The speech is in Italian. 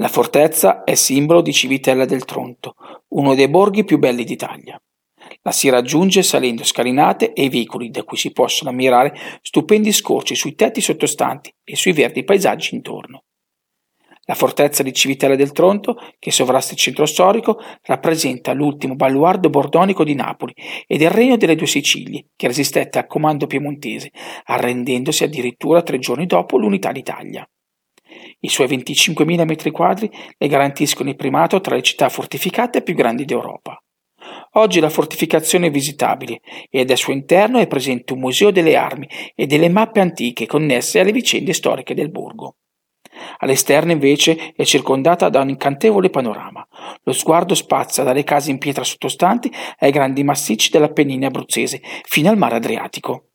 La fortezza è simbolo di Civitella del Tronto, uno dei borghi più belli d'Italia. La si raggiunge salendo scalinate e vicoli da cui si possono ammirare stupendi scorci sui tetti sottostanti e sui verdi paesaggi intorno. La fortezza di Civitella del Tronto, che sovrasta il centro storico, rappresenta l'ultimo baluardo bordonico di Napoli ed il regno delle due Sicilie, che resistette al comando piemontese, arrendendosi addirittura tre giorni dopo l'unità d'Italia. I suoi 25.000 metri quadri le garantiscono il primato tra le città fortificate più grandi d'Europa. Oggi la fortificazione è visitabile ed al suo interno è presente un museo delle armi e delle mappe antiche connesse alle vicende storiche del borgo. All'esterno invece è circondata da un incantevole panorama. Lo sguardo spazia dalle case in pietra sottostanti ai grandi massicci dell'Appennine abruzzese fino al mare Adriatico.